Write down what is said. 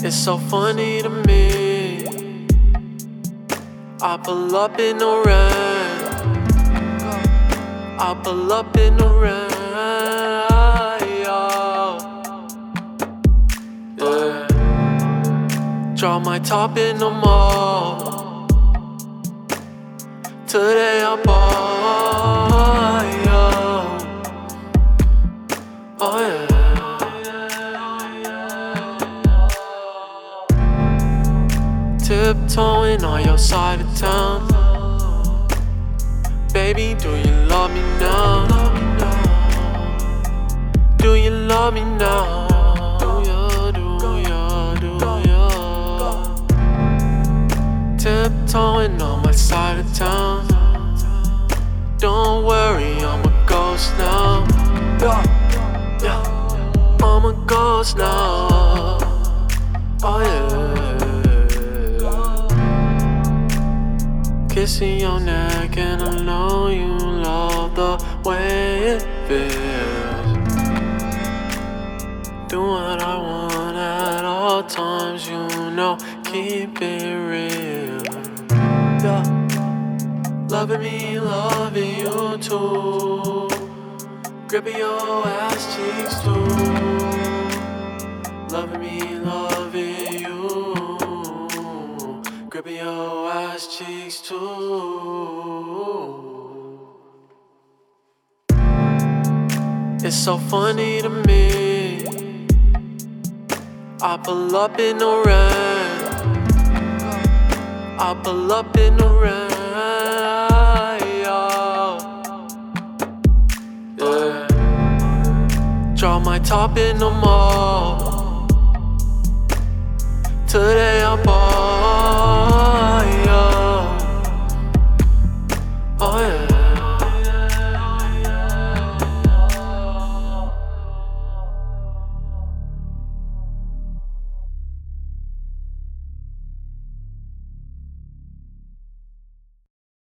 It's so funny to me. I pull up in the rain. I pull up in the rain. Yeah. Drop my top in the mall. Today I bought. Tiptoeing on your side of town. Baby, do you love me now? Do you love me now? Do ya, do ya, do ya? Tiptoeing on my side of town. Don't worry, I'm a ghost now. Yeah, yeah. I'm a ghost now. Kissing your neck, and I know you love the way it feels. Do what I want at all times, you know, keep it real. Yeah. Loving me, loving you too. Gripping your ass cheeks too. Loving me, loving you. Gripping your ass cheeks too. It's so funny to me. I pull up in the rain. I pull up in the rain. Yeah. Drop my top in the mall. Today